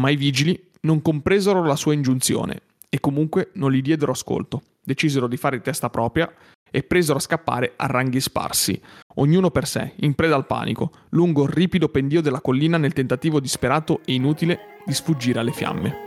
ma i vigili non compresero la sua ingiunzione e comunque non gli diedero ascolto. Decisero di fare testa propria e presero a scappare a ranghi sparsi, ognuno per sé, in preda al panico, lungo il ripido pendio della collina nel tentativo disperato e inutile di sfuggire alle fiamme.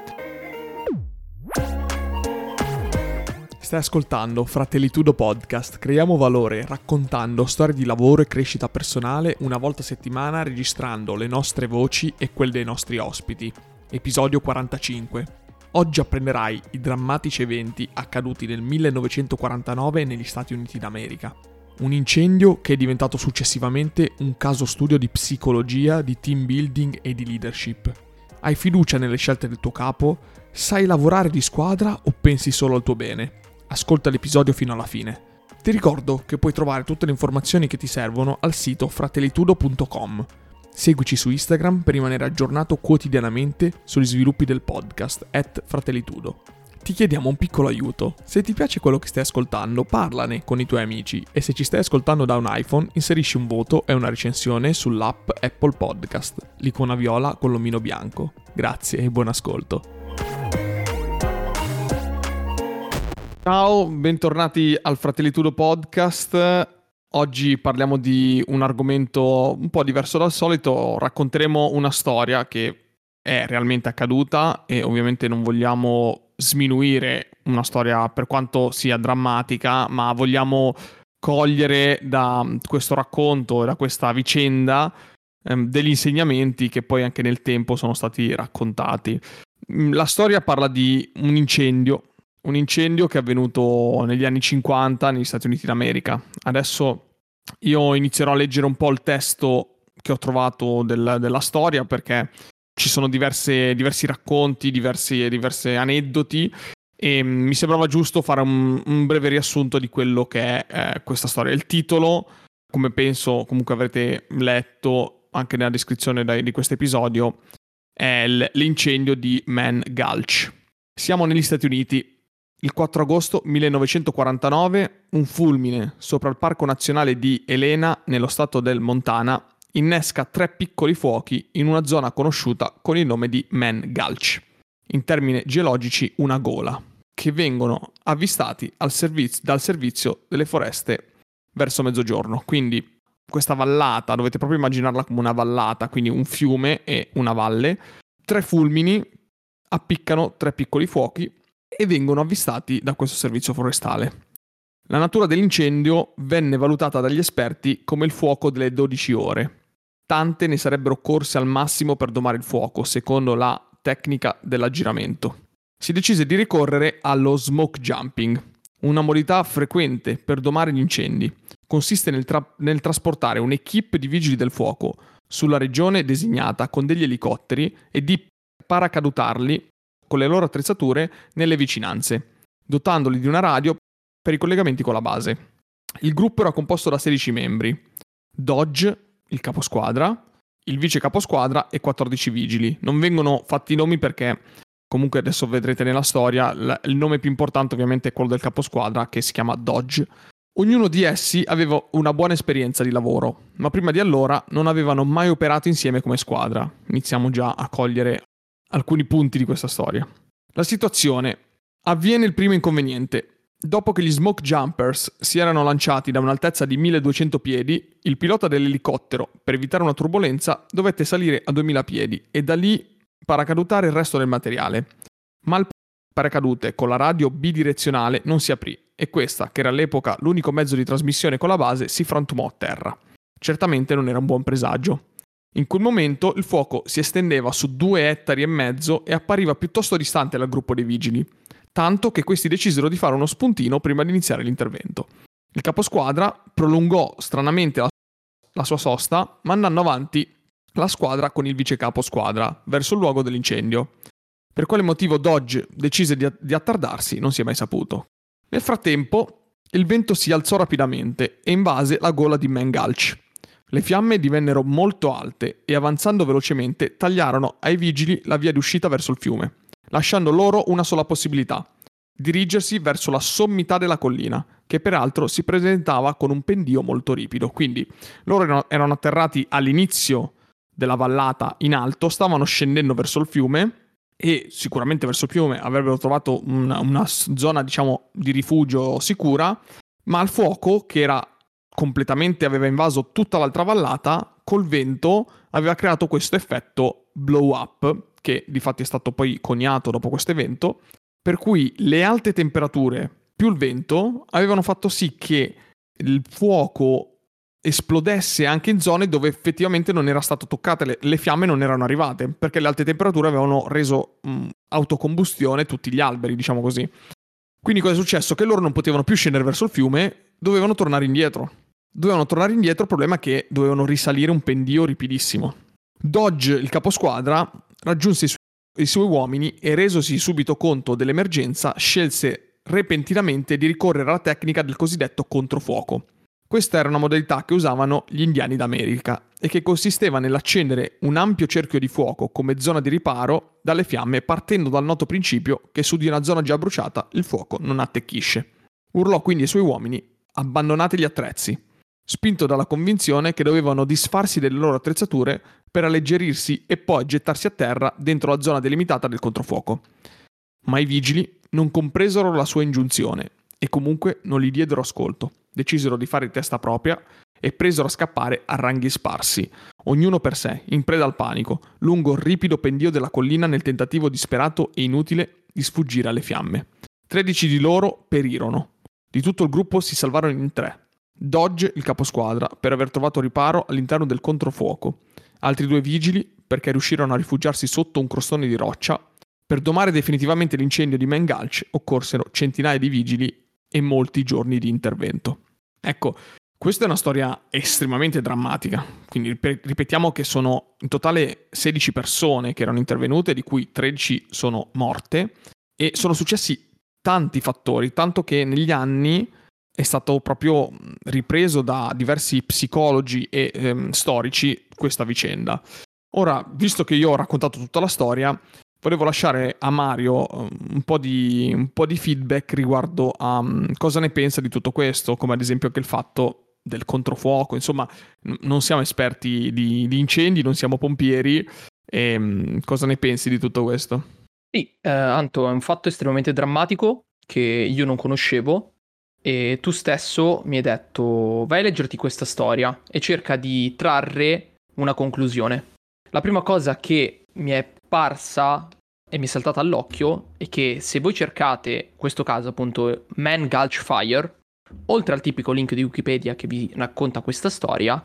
Stai ascoltando Fratellitudo Podcast, creiamo valore raccontando storie di lavoro e crescita personale una volta a settimana registrando le nostre voci e quelle dei nostri ospiti. Episodio 45. Oggi apprenderai i drammatici eventi accaduti nel 1949 negli Stati Uniti d'America. Un incendio che è diventato successivamente un caso studio di psicologia, di team building e di leadership. Hai fiducia nelle scelte del tuo capo? Sai lavorare di squadra o pensi solo al tuo bene? Ascolta l'episodio fino alla fine. Ti ricordo che puoi trovare tutte le informazioni che ti servono al sito fratellitudo.com Seguici su Instagram per rimanere aggiornato quotidianamente sugli sviluppi del podcast, at Fratellitudo. Ti chiediamo un piccolo aiuto. Se ti piace quello che stai ascoltando, parlane con i tuoi amici e se ci stai ascoltando da un iPhone, inserisci un voto e una recensione sull'app Apple Podcast, l'icona viola con l'omino bianco. Grazie e buon ascolto. Ciao, bentornati al Fratellitudo Podcast. Oggi parliamo di un argomento un po' diverso dal solito, racconteremo una storia che è realmente accaduta e ovviamente non vogliamo sminuire una storia per quanto sia drammatica, ma vogliamo cogliere da questo racconto, da questa vicenda, ehm, degli insegnamenti che poi anche nel tempo sono stati raccontati. La storia parla di un incendio un incendio che è avvenuto negli anni 50 negli Stati Uniti d'America. Adesso io inizierò a leggere un po' il testo che ho trovato del, della storia perché ci sono diverse, diversi racconti, diversi, diversi aneddoti e mi sembrava giusto fare un, un, breve riassunto di quello che è eh, questa storia. Il titolo, come penso comunque avrete letto anche nella descrizione di questo episodio, è l'incendio di Man Gulch. Siamo negli Stati Uniti, il 4 agosto 1949 un fulmine sopra il Parco Nazionale di Elena, nello stato del Montana, innesca tre piccoli fuochi in una zona conosciuta con il nome di Man Gulch, in termini geologici una gola, che vengono avvistati servizio, dal servizio delle foreste verso mezzogiorno. Quindi questa vallata, dovete proprio immaginarla come una vallata, quindi un fiume e una valle, tre fulmini appiccano tre piccoli fuochi e vengono avvistati da questo servizio forestale. La natura dell'incendio venne valutata dagli esperti come il fuoco delle 12 ore. Tante ne sarebbero corse al massimo per domare il fuoco, secondo la tecnica dell'aggiramento. Si decise di ricorrere allo smoke jumping, una modalità frequente per domare gli incendi. Consiste nel, tra- nel trasportare un'equipe di vigili del fuoco sulla regione designata con degli elicotteri e di paracadutarli con le loro attrezzature nelle vicinanze, dotandoli di una radio per i collegamenti con la base. Il gruppo era composto da 16 membri, Dodge, il caposquadra, il vice caposquadra e 14 vigili. Non vengono fatti i nomi perché comunque adesso vedrete nella storia il nome più importante ovviamente è quello del caposquadra che si chiama Dodge. Ognuno di essi aveva una buona esperienza di lavoro, ma prima di allora non avevano mai operato insieme come squadra. Iniziamo già a cogliere alcuni punti di questa storia. La situazione. Avviene il primo inconveniente. Dopo che gli smoke jumpers si erano lanciati da un'altezza di 1200 piedi, il pilota dell'elicottero, per evitare una turbolenza, dovette salire a 2000 piedi e da lì paracadutare il resto del materiale. Ma il paracadute con la radio bidirezionale non si aprì e questa, che era all'epoca l'unico mezzo di trasmissione con la base, si frantumò a terra. Certamente non era un buon presagio. In quel momento il fuoco si estendeva su due ettari e mezzo e appariva piuttosto distante dal gruppo dei vigili, tanto che questi decisero di fare uno spuntino prima di iniziare l'intervento. Il caposquadra prolungò stranamente la, la sua sosta, mandando avanti la squadra con il vice capo squadra verso il luogo dell'incendio. Per quale motivo Dodge decise di, di attardarsi non si è mai saputo. Nel frattempo, il vento si alzò rapidamente e invase la gola di Mengulch, le fiamme divennero molto alte e avanzando velocemente tagliarono ai vigili la via d'uscita verso il fiume, lasciando loro una sola possibilità, dirigersi verso la sommità della collina, che peraltro si presentava con un pendio molto ripido. Quindi loro erano, erano atterrati all'inizio della vallata in alto stavano scendendo verso il fiume e sicuramente verso il fiume avrebbero trovato una, una zona diciamo di rifugio sicura ma il fuoco che era completamente aveva invaso tutta l'altra vallata col vento aveva creato questo effetto blow up che di fatti è stato poi coniato dopo questo evento per cui le alte temperature più il vento avevano fatto sì che il fuoco esplodesse anche in zone dove effettivamente non era stato toccato, le, le fiamme non erano arrivate, perché le alte temperature avevano reso mh, autocombustione tutti gli alberi, diciamo così. Quindi cosa è successo? Che loro non potevano più scendere verso il fiume, dovevano tornare indietro. Dovevano tornare indietro, problema che dovevano risalire un pendio ripidissimo. Dodge, il caposquadra, raggiunse i, su- i suoi uomini e resosi subito conto dell'emergenza, scelse repentinamente di ricorrere alla tecnica del cosiddetto controfuoco questa era una modalità che usavano gli indiani d'America e che consisteva nell'accendere un ampio cerchio di fuoco come zona di riparo dalle fiamme partendo dal noto principio che su di una zona già bruciata il fuoco non attecchisce. Urlò quindi ai suoi uomini abbandonate gli attrezzi, spinto dalla convinzione che dovevano disfarsi delle loro attrezzature per alleggerirsi e poi gettarsi a terra dentro la zona delimitata del controfuoco. Ma i vigili non compresero la sua ingiunzione e comunque non gli diedero ascolto decisero di fare testa propria e presero a scappare a ranghi sparsi, ognuno per sé, in preda al panico, lungo il ripido pendio della collina nel tentativo disperato e inutile di sfuggire alle fiamme. Tredici di loro perirono. Di tutto il gruppo si salvarono in tre. Dodge, il caposquadra, per aver trovato riparo all'interno del controfuoco. Altri due vigili, perché riuscirono a rifugiarsi sotto un crostone di roccia. Per domare definitivamente l'incendio di Mengulch occorsero centinaia di vigili e molti giorni di intervento. Ecco, questa è una storia estremamente drammatica, quindi ripetiamo che sono in totale 16 persone che erano intervenute, di cui 13 sono morte e sono successi tanti fattori, tanto che negli anni è stato proprio ripreso da diversi psicologi e ehm, storici questa vicenda. Ora, visto che io ho raccontato tutta la storia, volevo lasciare a Mario um, un po' di, un po di feedback riguardo a um, cosa ne pensa di tutto questo, come ad esempio anche il fatto del controfuoco, insomma n- non siamo esperti di, di, incendi, non siamo pompieri, e, um, cosa ne pensi di tutto questo? Sì, eh, Anto, è un fatto estremamente drammatico che io non conoscevo e tu stesso mi hai detto vai a leggerti questa storia e cerca di trarre una conclusione. La prima cosa che mi è apparsa e mi è saltata all'occhio è che se voi cercate, questo caso appunto, Man Gulch Fire, oltre al tipico link di Wikipedia che vi racconta questa storia,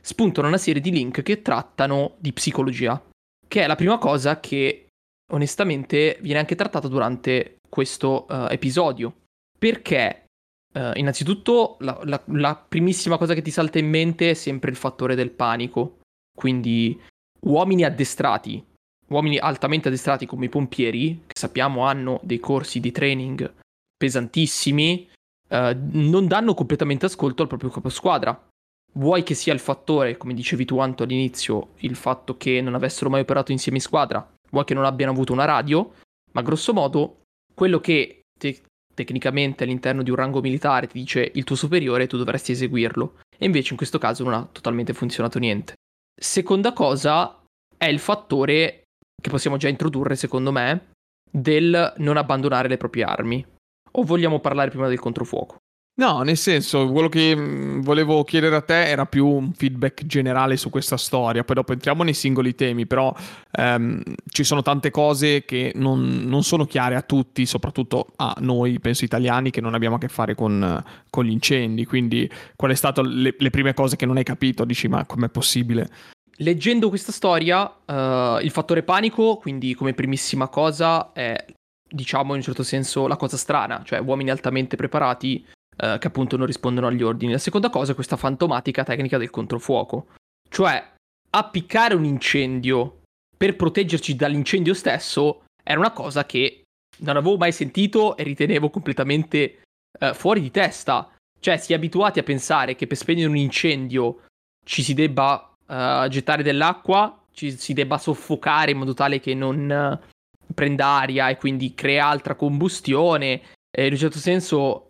spuntano una serie di link che trattano di psicologia, che è la prima cosa che onestamente viene anche trattata durante questo uh, episodio. Perché uh, innanzitutto la, la, la primissima cosa che ti salta in mente è sempre il fattore del panico, quindi uomini addestrati uomini altamente addestrati come i pompieri, che sappiamo hanno dei corsi di training pesantissimi, eh, non danno completamente ascolto al proprio caposquadra. Vuoi che sia il fattore, come dicevi tu Anto all'inizio, il fatto che non avessero mai operato insieme in squadra, vuoi che non abbiano avuto una radio, ma grosso modo quello che te- tecnicamente all'interno di un rango militare ti dice il tuo superiore, tu dovresti eseguirlo. E invece in questo caso non ha totalmente funzionato niente. Seconda cosa è il fattore che possiamo già introdurre, secondo me, del non abbandonare le proprie armi. O vogliamo parlare prima del controfuoco? No, nel senso, quello che mm, volevo chiedere a te era più un feedback generale su questa storia, poi dopo entriamo nei singoli temi, però ehm, ci sono tante cose che non, non, sono chiare a tutti, soprattutto a noi, penso italiani, che non abbiamo a che fare con, con gli incendi, quindi quali sono state le, le prime cose che non hai capito? Dici, ma com'è possibile? Leggendo questa storia, uh, il fattore panico, quindi come primissima cosa, è diciamo in un certo senso la cosa strana, cioè uomini altamente preparati uh, che appunto non rispondono agli ordini. La seconda cosa è questa fantomatica tecnica del controfuoco, cioè appiccare un incendio per proteggerci dall'incendio stesso era una cosa che non avevo mai sentito e ritenevo completamente uh, fuori di testa. Cioè, si è abituati a pensare che per spegnere un incendio ci si debba uh, gettare dell'acqua, ci si debba soffocare in modo tale che non uh, prenda aria e quindi crea altra combustione. E in un certo senso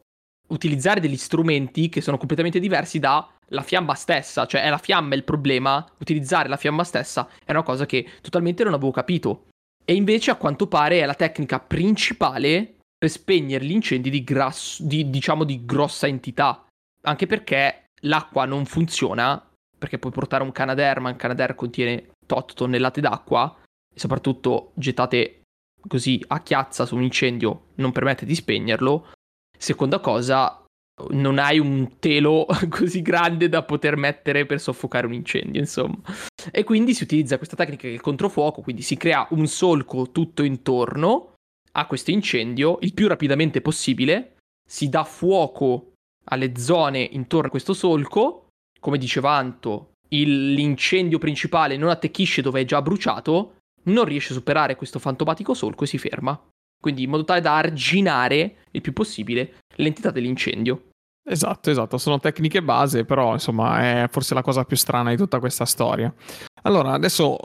utilizzare degli strumenti che sono completamente diversi da la fiamma stessa, cioè è la fiamma il problema, utilizzare la fiamma stessa è una cosa che totalmente non avevo capito. E invece a quanto pare è la tecnica principale per spegnere gli incendi di, grasso, di, diciamo, di grossa entità. Anche perché l'acqua non funziona, perché puoi portare un Canadair, ma un Canadair contiene tot tonnellate d'acqua, e soprattutto gettate così a chiazza su un incendio non permette di spegnerlo. Seconda cosa, non hai un telo così grande da poter mettere per soffocare un incendio, insomma. E quindi si utilizza questa tecnica il controfuoco, quindi si crea un solco tutto intorno a questo incendio il più rapidamente possibile, si dà fuoco alle zone intorno a questo solco, come diceva Anto, il, l'incendio principale non attecchisce dove è già bruciato, non riesce a superare questo fantomatico solco e si ferma. Quindi in modo tale da arginare il più possibile l'entità dell'incendio. Esatto, esatto, sono tecniche base, però insomma è forse la cosa più strana di tutta questa storia. Allora, adesso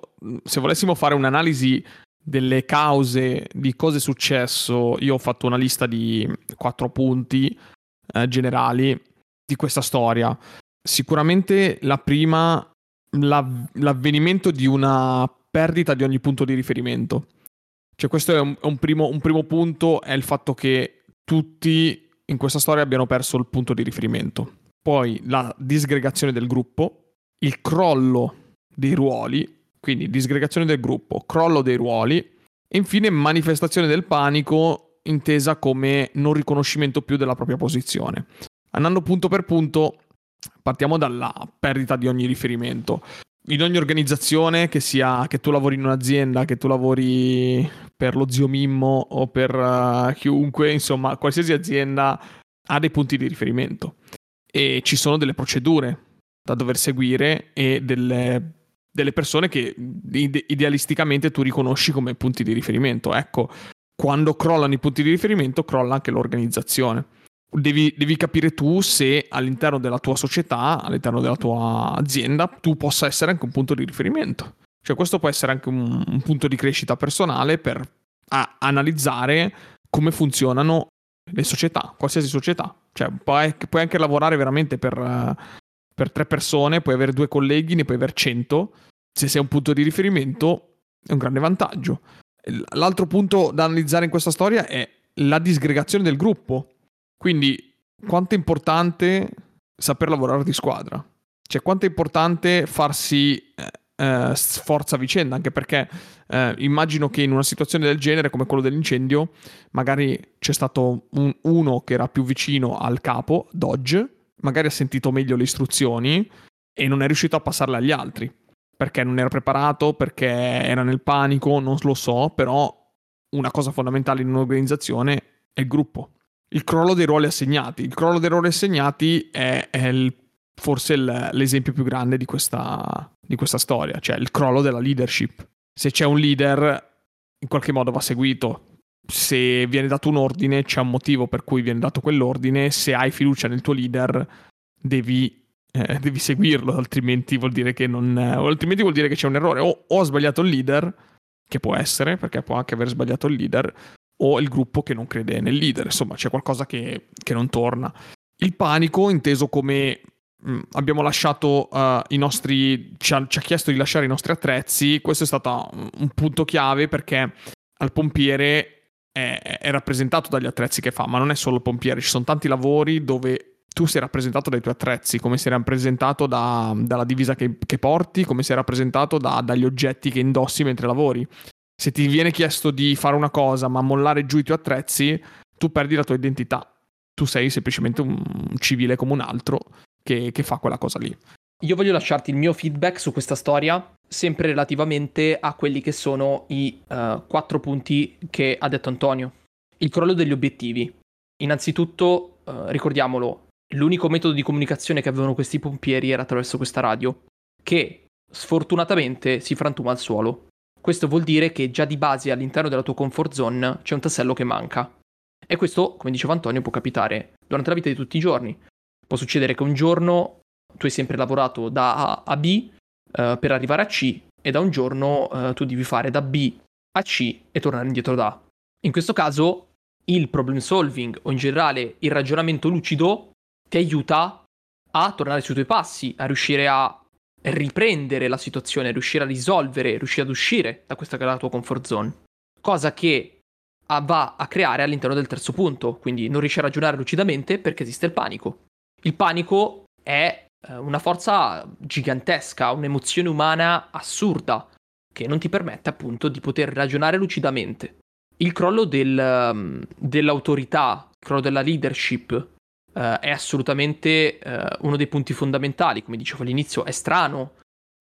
se volessimo fare un'analisi delle cause di cosa è successo, io ho fatto una lista di quattro punti eh, generali di questa storia. Sicuramente la prima, l'av- l'avvenimento di una perdita di ogni punto di riferimento. Cioè questo è un, un, primo, un primo punto, è il fatto che tutti in questa storia abbiano perso il punto di riferimento. Poi la disgregazione del gruppo, il crollo dei ruoli, quindi disgregazione del gruppo, crollo dei ruoli e infine manifestazione del panico intesa come non riconoscimento più della propria posizione. Andando punto per punto, partiamo dalla perdita di ogni riferimento. In ogni organizzazione, che sia che tu lavori in un'azienda, che tu lavori per lo zio Mimmo o per uh, chiunque, insomma, qualsiasi azienda ha dei punti di riferimento e ci sono delle procedure da dover seguire e delle, delle persone che ide- idealisticamente tu riconosci come punti di riferimento. Ecco, quando crollano i punti di riferimento, crolla anche l'organizzazione devi, devi, capire tu se all'interno della tua società, all'interno della tua azienda, tu possa essere anche un punto di riferimento. Cioè questo può essere anche un, un punto di crescita personale per a, analizzare come funzionano le società, qualsiasi società. Cioè puoi, puoi anche lavorare veramente per, per tre persone, puoi avere due colleghi, ne puoi avere cento. Se sei un punto di riferimento è un grande vantaggio. L'altro punto da analizzare in questa storia è la disgregazione del gruppo. Quindi quanto è importante saper lavorare di squadra? Cioè quanto è importante farsi eh, eh, sforza vicenda, anche perché eh, immagino che in una situazione del genere come quello dell'incendio, magari c'è stato un, uno che era più vicino al capo, Dodge, magari ha sentito meglio le istruzioni e non è riuscito a passarle agli altri, perché non era preparato, perché era nel panico, non lo so, però una cosa fondamentale in un'organizzazione è il gruppo il crollo dei ruoli assegnati. Il crollo dei ruoli assegnati è, è il, forse il, l'esempio più grande di questa, di questa storia, cioè il crollo della leadership. Se c'è un leader, in qualche modo va seguito. Se viene dato un ordine, c'è un motivo per cui viene dato quell'ordine. Se hai fiducia nel tuo leader, devi, eh, devi seguirlo, altrimenti vuol dire che non. Eh, altrimenti vuol dire che c'è un errore. O, o ha sbagliato il leader, che può essere, perché può anche aver sbagliato il leader, o il gruppo che non crede nel leader, insomma c'è qualcosa che, che non torna. Il panico, inteso come mh, mm, abbiamo lasciato uh, i nostri, ci ha, ci ha, chiesto di lasciare i nostri attrezzi, questo è stato un punto chiave perché al pompiere è, è rappresentato dagli attrezzi che fa, ma non è solo il pompiere, ci sono tanti lavori dove tu sei rappresentato dai tuoi attrezzi, come sei rappresentato da, dalla divisa che, che, porti, come sei rappresentato da, dagli oggetti che indossi mentre lavori se ti viene chiesto di fare una cosa ma mollare giù i tuoi attrezzi, tu perdi la tua identità. Tu sei semplicemente un civile come un altro che, che fa quella cosa lì. Io voglio lasciarti il mio feedback su questa storia, sempre relativamente a quelli che sono i uh, quattro punti che ha detto Antonio. Il crollo degli obiettivi. Innanzitutto, uh, ricordiamolo, l'unico metodo di comunicazione che avevano questi pompieri era attraverso questa radio, che sfortunatamente si frantuma al suolo. Questo vuol dire che già di base all'interno della tua comfort zone c'è un tassello che manca. E questo, come diceva Antonio, può capitare durante la vita di tutti i giorni. Può succedere che un giorno tu hai sempre lavorato da A a B uh, per arrivare a C e da un giorno uh, tu devi fare da B a C e tornare indietro da A. In questo caso il problem solving o in generale il ragionamento lucido ti aiuta a tornare sui tuoi passi, a riuscire a riprendere la situazione, riuscire a risolvere, riuscire ad uscire da questa che è la tua comfort zone. Cosa che va a creare all'interno del terzo punto, quindi non riesci a ragionare lucidamente perché esiste il panico. Il panico è eh, una forza gigantesca, un'emozione umana assurda che non ti permette appunto di poter ragionare lucidamente. Il crollo del, um, dell'autorità, il crollo della leadership uh, è assolutamente uh, uno dei punti fondamentali, come dicevo all'inizio, è strano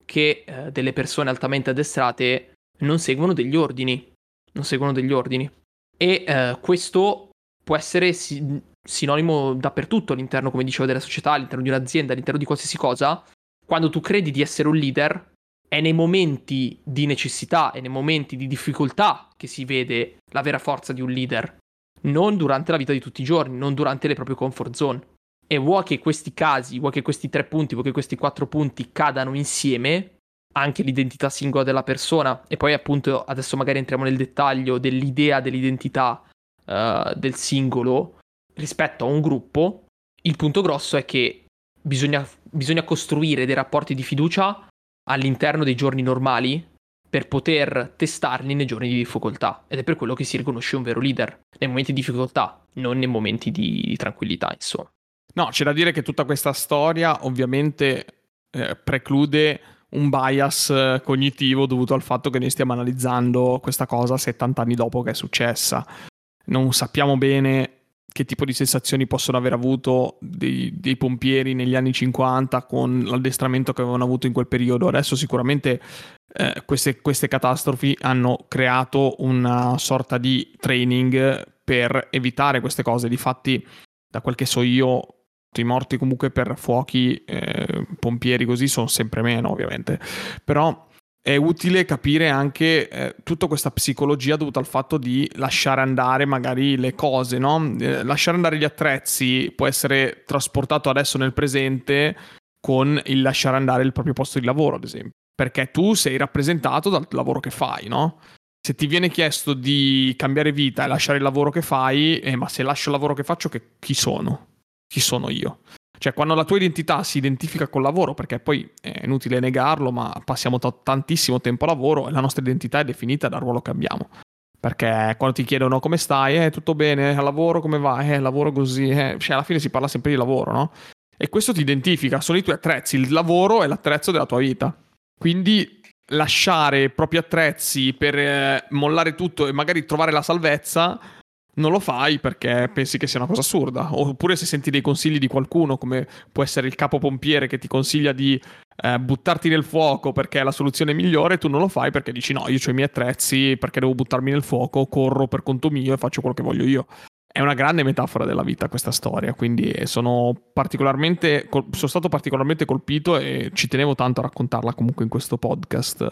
che uh, delle persone altamente addestrate non seguono degli ordini, non seguono degli ordini. E questo può essere si- sinonimo dappertutto all'interno, come dicevo, della società, all'interno di un'azienda, all'interno di qualsiasi cosa. Quando tu credi di essere un leader, è nei momenti di necessità e nei momenti di difficoltà che si vede la vera forza di un leader, non durante la vita di tutti i giorni, non durante le proprie comfort zone. E vuoi che questi casi, vuoi che questi tre punti, vuoi che questi quattro punti cadano insieme, anche l'identità singola della persona, e poi appunto adesso magari entriamo nel dettaglio dell'idea dell'identità uh, del singolo rispetto a un gruppo, il punto grosso è che bisogna, bisogna costruire dei rapporti di fiducia all'interno dei giorni normali per poter testarli nei giorni di difficoltà ed è per quello che si riconosce un vero leader nei momenti di difficoltà, non nei momenti di, tranquillità, insomma. No, c'è da dire che tutta questa storia ovviamente eh, preclude un bias eh, cognitivo dovuto al fatto che noi stiamo analizzando questa cosa 70 anni dopo che è successa. Non sappiamo bene che tipo di sensazioni possono aver avuto dei, dei, pompieri negli anni 50 con l'addestramento che avevano avuto in quel periodo. Adesso sicuramente eh, queste, queste, catastrofi hanno creato una sorta di training per evitare queste cose. Difatti, da quel che so io, i morti comunque per fuochi, eh, pompieri così sono sempre meno ovviamente. Però è utile capire anche eh, tutta questa psicologia dovuta al fatto di lasciare andare magari le cose, no? Eh, lasciare andare gli attrezzi può essere trasportato adesso nel presente con il lasciare andare il proprio posto di lavoro, ad esempio. Perché tu sei rappresentato dal lavoro che fai, no? Se ti viene chiesto di cambiare vita e lasciare il lavoro che fai, eh, ma se lascio il lavoro che faccio, che, chi sono? Chi sono io? Cioè, quando la tua identità si identifica col lavoro, perché poi è inutile negarlo, ma passiamo t- tantissimo tempo a lavoro e la nostra identità è definita dal ruolo che abbiamo. Perché quando ti chiedono come stai, eh, tutto bene, al lavoro come va, eh, lavoro così, eh. cioè alla fine si parla sempre di lavoro, no? E questo ti identifica, sono i tuoi attrezzi, il lavoro è l'attrezzo della tua vita. Quindi lasciare i propri attrezzi per eh, mollare tutto e magari trovare la salvezza non lo fai perché pensi che sia una cosa assurda. Oppure se senti dei consigli di qualcuno, come può essere il capo pompiere che ti consiglia di eh, buttarti nel fuoco perché è la soluzione migliore, tu non lo fai perché dici no, io ho i miei attrezzi, perché devo buttarmi nel fuoco, corro per conto mio e faccio quello che voglio io. È una grande metafora della vita questa storia, quindi sono, particolarmente, sono stato particolarmente colpito e ci tenevo tanto a raccontarla comunque in questo podcast,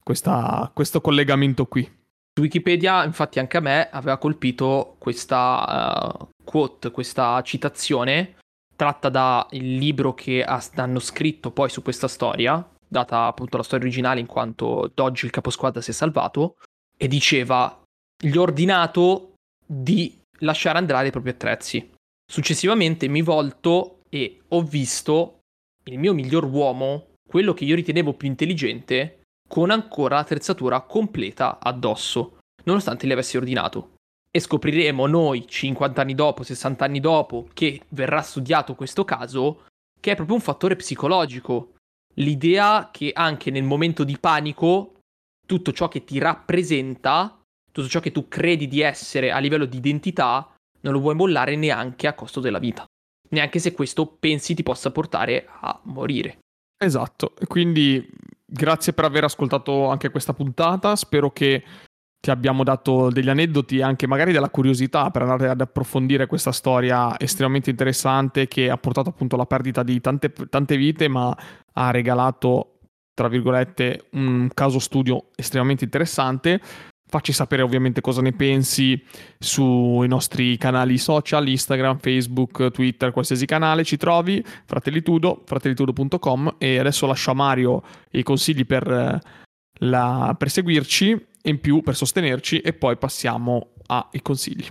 questa, questo collegamento qui. Su Wikipedia, infatti, anche a me aveva colpito questa uh, quote, questa citazione tratta dal libro che hanno scritto poi su questa storia, data appunto la storia originale in quanto Dodge il caposquadra si è salvato, e diceva gli ordinato di lasciare andare i propri attrezzi. Successivamente mi volto e ho visto il mio miglior uomo, quello che io ritenevo più intelligente, con ancora l'attrezzatura completa addosso, nonostante li avessi ordinato. E scopriremo noi, 50 anni dopo, 60 anni dopo, che verrà studiato questo caso, che è proprio un fattore psicologico. L'idea che anche nel momento di panico, tutto ciò che ti rappresenta, tutto ciò che tu credi di essere a livello di identità, non lo vuoi mollare neanche a costo della vita. Neanche se questo pensi ti possa portare a morire. Esatto, quindi grazie per aver ascoltato anche questa puntata. Spero che ti abbiamo dato degli aneddoti e anche magari della curiosità per andare ad approfondire questa storia estremamente interessante che ha portato appunto alla perdita di tante, tante vite, ma ha regalato, tra virgolette, un caso studio estremamente interessante. Facci sapere ovviamente cosa ne pensi sui nostri canali social, Instagram, Facebook, Twitter, qualsiasi canale ci trovi, Fratellitudo, fratellitudo.com e adesso lascio a Mario i consigli per, la, per seguirci e in più per sostenerci e poi passiamo ai consigli.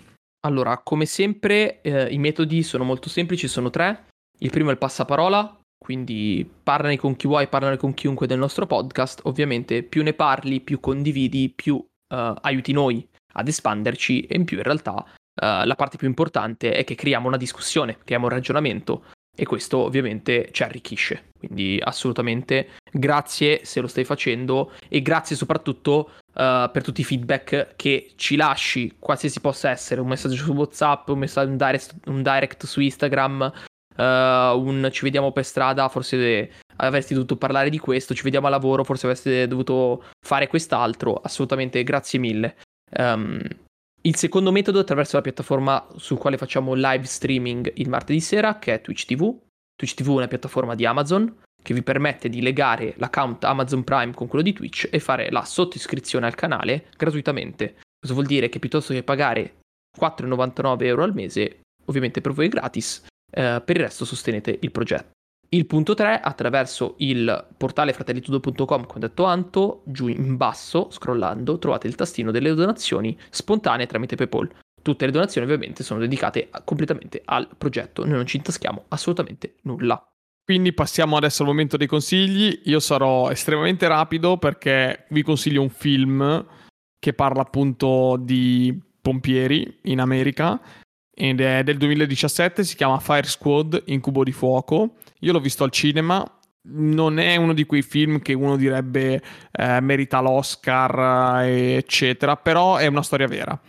Allora, come sempre, eh, i metodi sono molto semplici, sono tre. Il primo è il passaparola, quindi parlane con chi vuoi, parlane con chiunque del nostro podcast. Ovviamente più ne parli, più condividi, più uh, aiuti noi ad espanderci e in più in realtà uh, la parte più importante è che creiamo una discussione, creiamo un ragionamento e questo ovviamente ci arricchisce. Quindi assolutamente grazie se lo stai facendo e grazie soprattutto uh, per tutti i feedback che ci lasci, qualsiasi possa essere, un messaggio su WhatsApp, un, messaggio, un, direct, un direct su Instagram, uh, un ci vediamo per strada, forse avresti dovuto parlare di questo, ci vediamo a lavoro, forse avreste dovuto fare quest'altro, assolutamente grazie mille. Um, il secondo metodo è attraverso la piattaforma sul quale facciamo live streaming il martedì sera, che è Twitch TV. Twitch TV è una piattaforma di Amazon che vi permette di legare l'account Amazon Prime con quello di Twitch e fare la sottoscrizione al canale gratuitamente. Questo vuol dire che piuttosto che pagare 4,99 euro al mese, ovviamente per voi è gratis, eh, per il resto sostenete il progetto. Il punto 3, attraverso il portale fratellitudo.com, come detto Anto, giù in basso, scrollando, trovate il tastino delle donazioni spontanee tramite PayPal. Tutte le donazioni ovviamente sono dedicate a, completamente al progetto, noi non ci intaschiamo assolutamente nulla. Quindi passiamo adesso al momento dei consigli. Io sarò estremamente rapido perché vi consiglio un film che parla appunto di pompieri in America ed è del 2017, si chiama Fire Squad, Incubo di fuoco. Io l'ho visto al cinema, non è uno di quei film che uno direbbe eh, merita l'Oscar, eh, eccetera, però è una storia vera.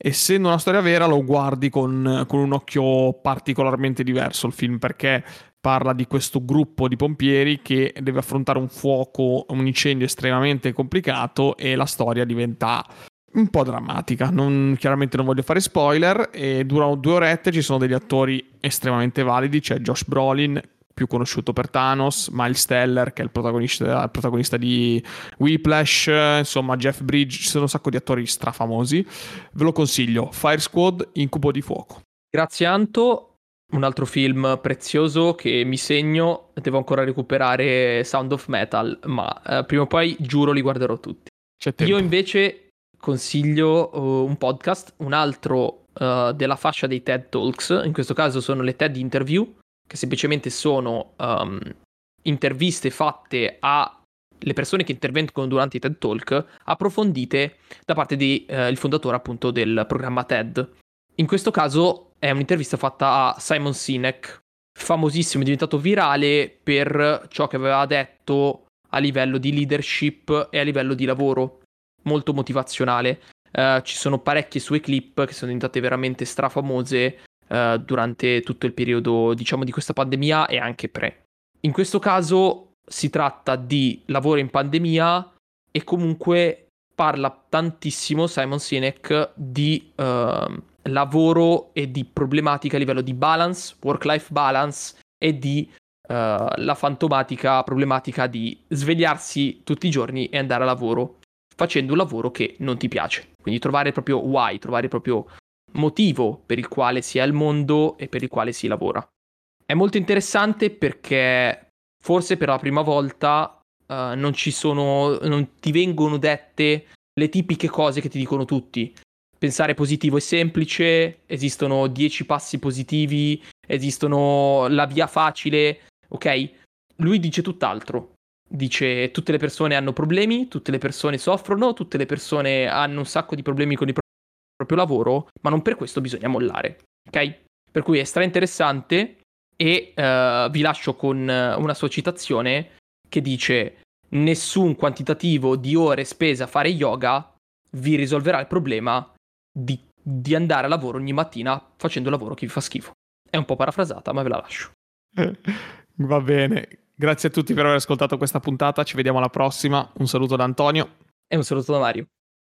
Essendo una storia vera lo guardi con, con un occhio particolarmente diverso il film perché parla di questo gruppo di pompieri che deve affrontare un fuoco, un incendio estremamente complicato e la storia diventa un po' drammatica. Non, chiaramente non voglio fare spoiler. E durano due orette. Ci sono degli attori estremamente validi. C'è Josh Brolin, più conosciuto per Thanos, Miles Teller, che è il protagonista, il protagonista di Whiplash, insomma, Jeff Bridge. Ci sono un sacco di attori strafamosi. Ve lo consiglio. Fire Squad, Incubo di fuoco. Grazie, Anto. Un altro film prezioso che mi segno, devo ancora recuperare Sound of Metal, ma eh, prima o poi giuro li guarderò tutti. Io invece consiglio uh, un podcast, un altro uh, della fascia dei TED Talks, in questo caso sono le TED Interview, che semplicemente sono um, interviste fatte alle persone che intervengono durante i TED Talk, approfondite da parte del uh, fondatore appunto del programma TED. In questo caso è un'intervista fatta a Simon Sinek, famosissimo, è diventato virale per ciò che aveva detto a livello di leadership e a livello di lavoro molto motivazionale. Uh, ci sono parecchie sue clip che sono diventate veramente strafamose uh, durante tutto il periodo, diciamo, di questa pandemia e anche pre. In questo caso si tratta di lavoro in pandemia e comunque parla tantissimo Simon Sinek di uh, lavoro e di problematica a livello di balance, work-life balance e di la fantomatica problematica di svegliarsi tutti i giorni e andare a lavoro facendo un lavoro che non ti piace. Quindi trovare proprio why, trovare proprio motivo per il quale si è al mondo e per il quale si lavora. È molto interessante perché forse per la prima volta uh, non ci sono, non ti vengono dette le tipiche cose che ti dicono tutti. Pensare positivo è semplice, esistono 10 passi positivi, esistono la via facile, ok? Lui dice tutt'altro. Dice tutte le persone hanno problemi, tutte le persone soffrono, tutte le persone hanno un sacco di problemi con il proprio lavoro, ma non per questo bisogna mollare. Ok? Per cui è stra interessante e uh, vi lascio con una sua citazione che dice nessun quantitativo di ore spese a fare yoga vi risolverà il problema di, di andare a lavoro ogni mattina facendo lavoro che vi fa schifo. È un po' parafrasata, ma ve la lascio. Va bene. Grazie a tutti per aver ascoltato questa puntata, ci vediamo alla prossima. Un saluto da Antonio. E un saluto da Mario.